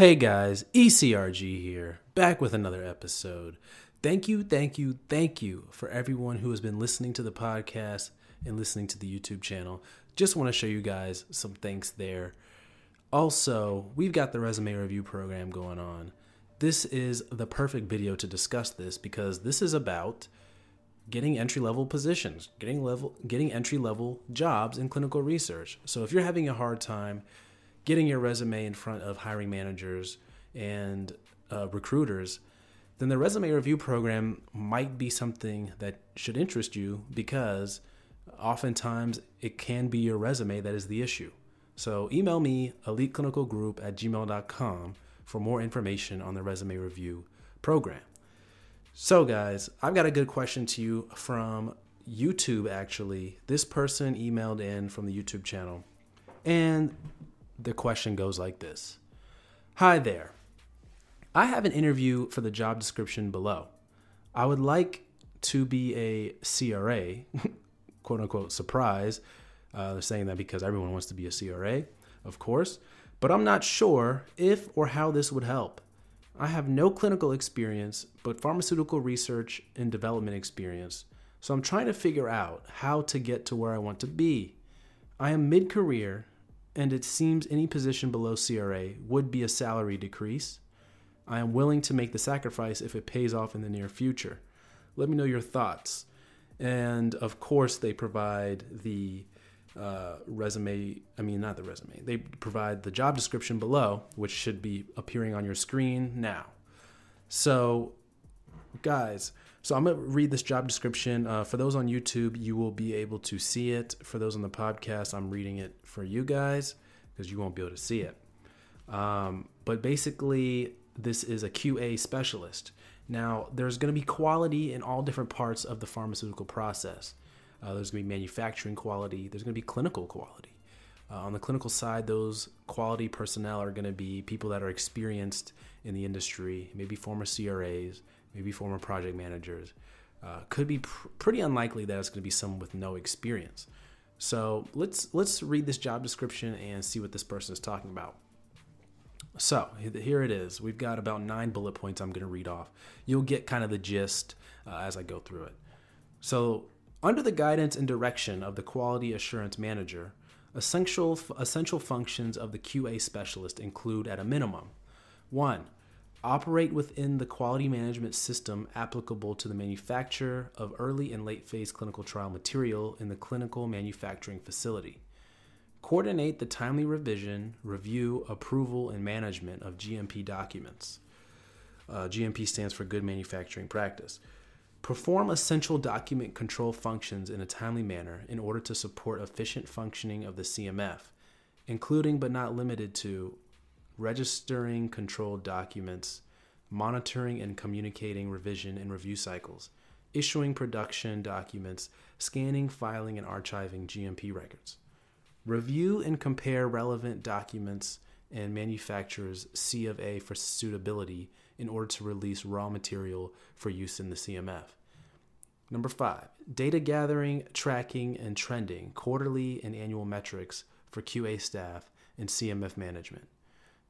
Hey guys, ECRG here, back with another episode. Thank you, thank you, thank you for everyone who has been listening to the podcast and listening to the YouTube channel. Just want to show you guys some thanks there. Also, we've got the resume review program going on. This is the perfect video to discuss this because this is about getting entry level positions, getting level getting entry level jobs in clinical research. So if you're having a hard time getting your resume in front of hiring managers and uh, recruiters, then the resume review program might be something that should interest you because oftentimes it can be your resume that is the issue. So email me eliteclinicalgroup at gmail.com for more information on the resume review program. So, guys, I've got a good question to you from YouTube actually. This person emailed in from the YouTube channel, and the question goes like this Hi there. I have an interview for the job description below. I would like to be a CRA, quote unquote, surprise. Uh, they're saying that because everyone wants to be a CRA, of course, but I'm not sure if or how this would help. I have no clinical experience, but pharmaceutical research and development experience, so I'm trying to figure out how to get to where I want to be. I am mid career, and it seems any position below CRA would be a salary decrease. I am willing to make the sacrifice if it pays off in the near future. Let me know your thoughts. And of course, they provide the uh, resume. I mean, not the resume. They provide the job description below, which should be appearing on your screen now. So, guys, so I'm going to read this job description. Uh, for those on YouTube, you will be able to see it. For those on the podcast, I'm reading it for you guys because you won't be able to see it. Um, but basically, this is a QA specialist. Now, there's going to be quality in all different parts of the pharmaceutical process. Uh, there's going to be manufacturing quality, there's going to be clinical quality. Uh, on the clinical side, those quality personnel are going to be people that are experienced in the industry, maybe former CRAs, maybe former project managers. Uh, could be pr- pretty unlikely that it's going to be someone with no experience. So let's let's read this job description and see what this person is talking about. So here it is. We've got about nine bullet points I'm going to read off. You'll get kind of the gist uh, as I go through it. So, under the guidance and direction of the quality assurance manager, essential, essential functions of the QA specialist include, at a minimum, one, operate within the quality management system applicable to the manufacture of early and late phase clinical trial material in the clinical manufacturing facility. Coordinate the timely revision, review, approval, and management of GMP documents. Uh, GMP stands for Good Manufacturing Practice. Perform essential document control functions in a timely manner in order to support efficient functioning of the CMF, including but not limited to registering controlled documents, monitoring and communicating revision and review cycles, issuing production documents, scanning, filing, and archiving GMP records. Review and compare relevant documents and manufacturer's C of A for suitability in order to release raw material for use in the CMF. Number five, data gathering, tracking, and trending, quarterly and annual metrics for QA staff and CMF management.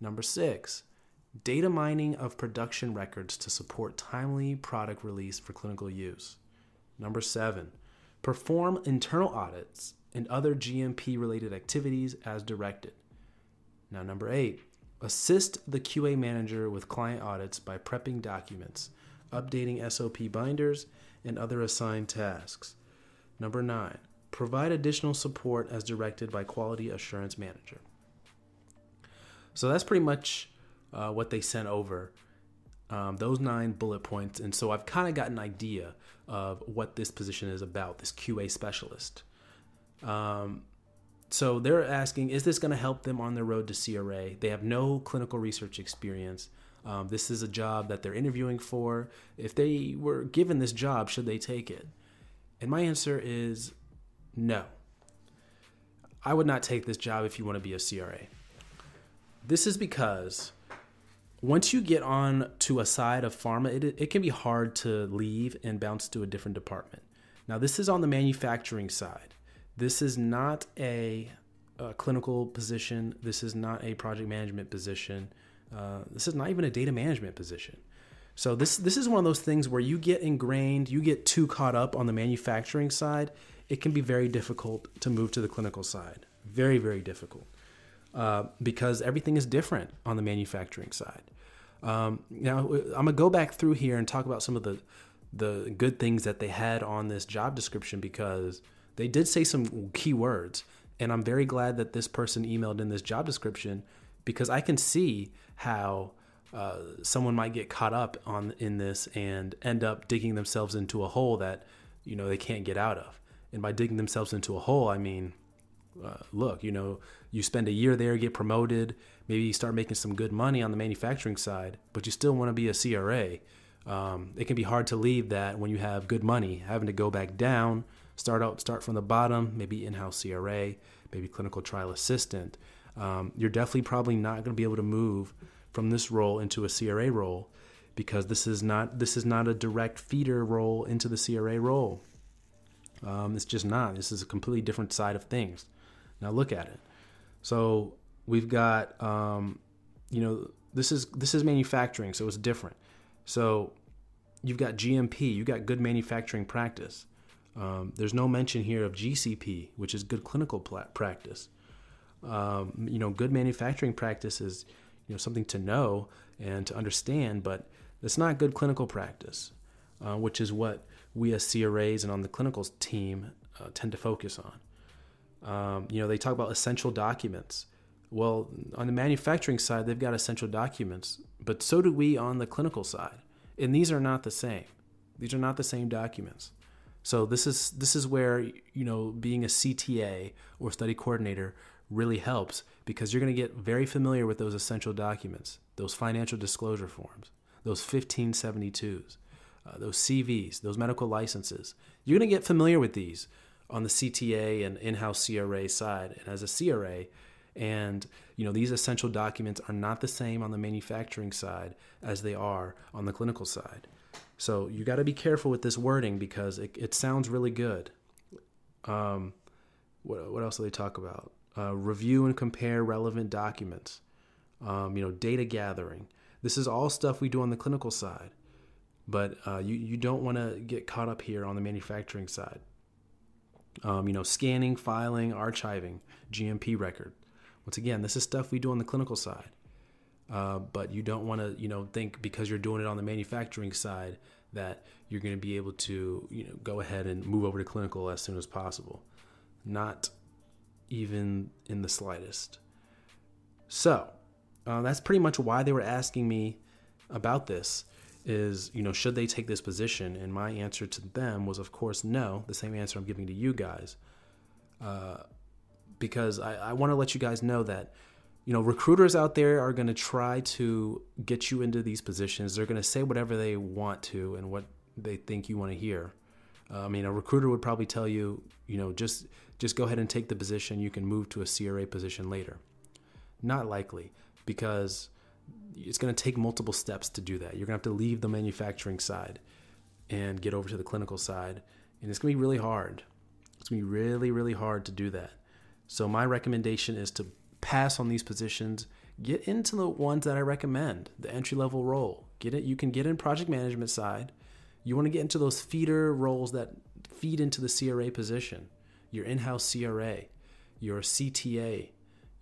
Number six, data mining of production records to support timely product release for clinical use. Number seven, perform internal audits and other GMP related activities as directed. Now, number eight, assist the QA manager with client audits by prepping documents, updating SOP binders, and other assigned tasks. Number nine, provide additional support as directed by quality assurance manager. So that's pretty much uh, what they sent over. Um, those nine bullet points. And so I've kind of got an idea of what this position is about, this QA specialist. Um, so they're asking, is this going to help them on their road to CRA? They have no clinical research experience. Um, this is a job that they're interviewing for. If they were given this job, should they take it? And my answer is no. I would not take this job if you want to be a CRA. This is because once you get on to a side of pharma, it, it can be hard to leave and bounce to a different department. Now, this is on the manufacturing side. This is not a, a clinical position. This is not a project management position. Uh, this is not even a data management position. So this this is one of those things where you get ingrained, you get too caught up on the manufacturing side. It can be very difficult to move to the clinical side. Very very difficult uh, because everything is different on the manufacturing side. Um, now I'm gonna go back through here and talk about some of the the good things that they had on this job description because they did say some key words, and I'm very glad that this person emailed in this job description because I can see how uh, someone might get caught up on in this and end up digging themselves into a hole that you know they can't get out of. And by digging themselves into a hole, I mean, uh, look, you know, you spend a year there, get promoted, maybe you start making some good money on the manufacturing side, but you still want to be a CRA. Um, it can be hard to leave that when you have good money, having to go back down, start out, start from the bottom, maybe in-house CRA, maybe clinical trial assistant. Um, you're definitely probably not going to be able to move from this role into a CRA role because this is not this is not a direct feeder role into the CRA role. Um, it's just not. This is a completely different side of things. Now look at it. So we've got um, you know this is this is manufacturing, so it's different. So you've got GMP, you've got good manufacturing practice. Um, there's no mention here of GCP, which is good clinical practice. Um, you know, good manufacturing practice is you know something to know and to understand, but it's not good clinical practice, uh, which is what we as CRAs and on the clinical team uh, tend to focus on. Um, you know, they talk about essential documents. Well, on the manufacturing side, they've got essential documents, but so do we on the clinical side. And these are not the same. These are not the same documents. So this is this is where you know being a CTA or study coordinator really helps because you're going to get very familiar with those essential documents, those financial disclosure forms, those 1572s, uh, those CVs, those medical licenses. You're going to get familiar with these on the CTA and in-house CRA side. And as a CRA, and you know these essential documents are not the same on the manufacturing side as they are on the clinical side. So you got to be careful with this wording because it, it sounds really good. Um, what, what else do they talk about? Uh, review and compare relevant documents. Um, you know, data gathering. This is all stuff we do on the clinical side, but uh, you you don't want to get caught up here on the manufacturing side. Um, you know, scanning, filing, archiving, GMP record. Once again, this is stuff we do on the clinical side. Uh, but you don't want to, you know, think because you're doing it on the manufacturing side that you're going to be able to, you know, go ahead and move over to clinical as soon as possible. Not even in the slightest. So uh, that's pretty much why they were asking me about this. Is you know should they take this position? And my answer to them was of course no. The same answer I'm giving to you guys, uh, because I, I want to let you guys know that you know, recruiters out there are going to try to get you into these positions. They're going to say whatever they want to and what they think you want to hear. Uh, I mean, a recruiter would probably tell you, you know, just just go ahead and take the position. You can move to a CRA position later. Not likely, because it's going to take multiple steps to do that. You're going to have to leave the manufacturing side and get over to the clinical side, and it's going to be really hard. It's going to be really, really hard to do that. So my recommendation is to pass on these positions, get into the ones that I recommend, the entry level role. Get it. You can get in project management side. You want to get into those feeder roles that feed into the CRA position. Your in-house CRA, your CTA,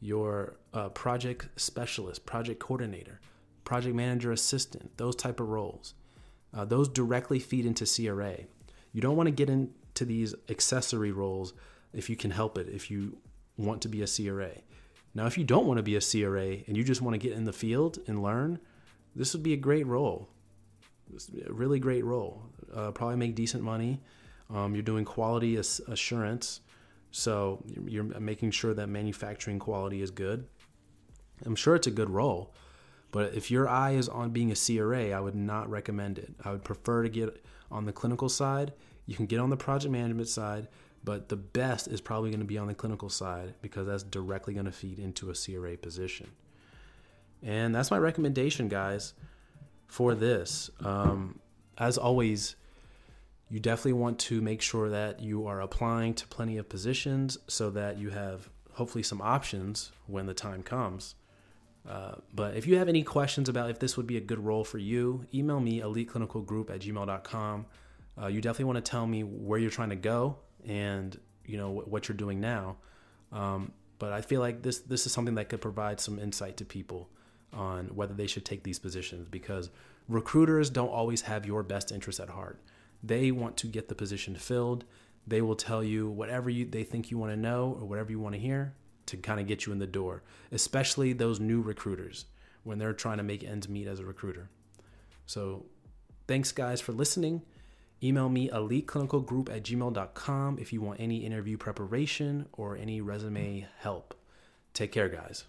your uh, project specialist, project coordinator, project manager assistant, those type of roles. Uh, those directly feed into CRA. You don't want to get into these accessory roles if you can help it, if you want to be a CRA. Now, if you don't want to be a CRA and you just want to get in the field and learn, this would be a great role. This would be a really great role. Uh, probably make decent money. Um, you're doing quality assurance, so you're making sure that manufacturing quality is good. I'm sure it's a good role, but if your eye is on being a CRA, I would not recommend it. I would prefer to get on the clinical side. You can get on the project management side, but the best is probably going to be on the clinical side because that's directly going to feed into a CRA position. And that's my recommendation, guys, for this. Um, as always, you definitely want to make sure that you are applying to plenty of positions so that you have hopefully some options when the time comes. Uh, but if you have any questions about if this would be a good role for you, email me eliteclinicalgroup at gmail.com. Uh, you definitely want to tell me where you're trying to go and you know what, what you're doing now. Um, but I feel like this this is something that could provide some insight to people on whether they should take these positions because recruiters don't always have your best interest at heart. They want to get the position filled. They will tell you whatever you they think you want to know or whatever you want to hear to kind of get you in the door, especially those new recruiters when they're trying to make ends meet as a recruiter. So, thanks guys for listening. Email me eliteclinicalgroup at gmail.com if you want any interview preparation or any resume help. Take care, guys.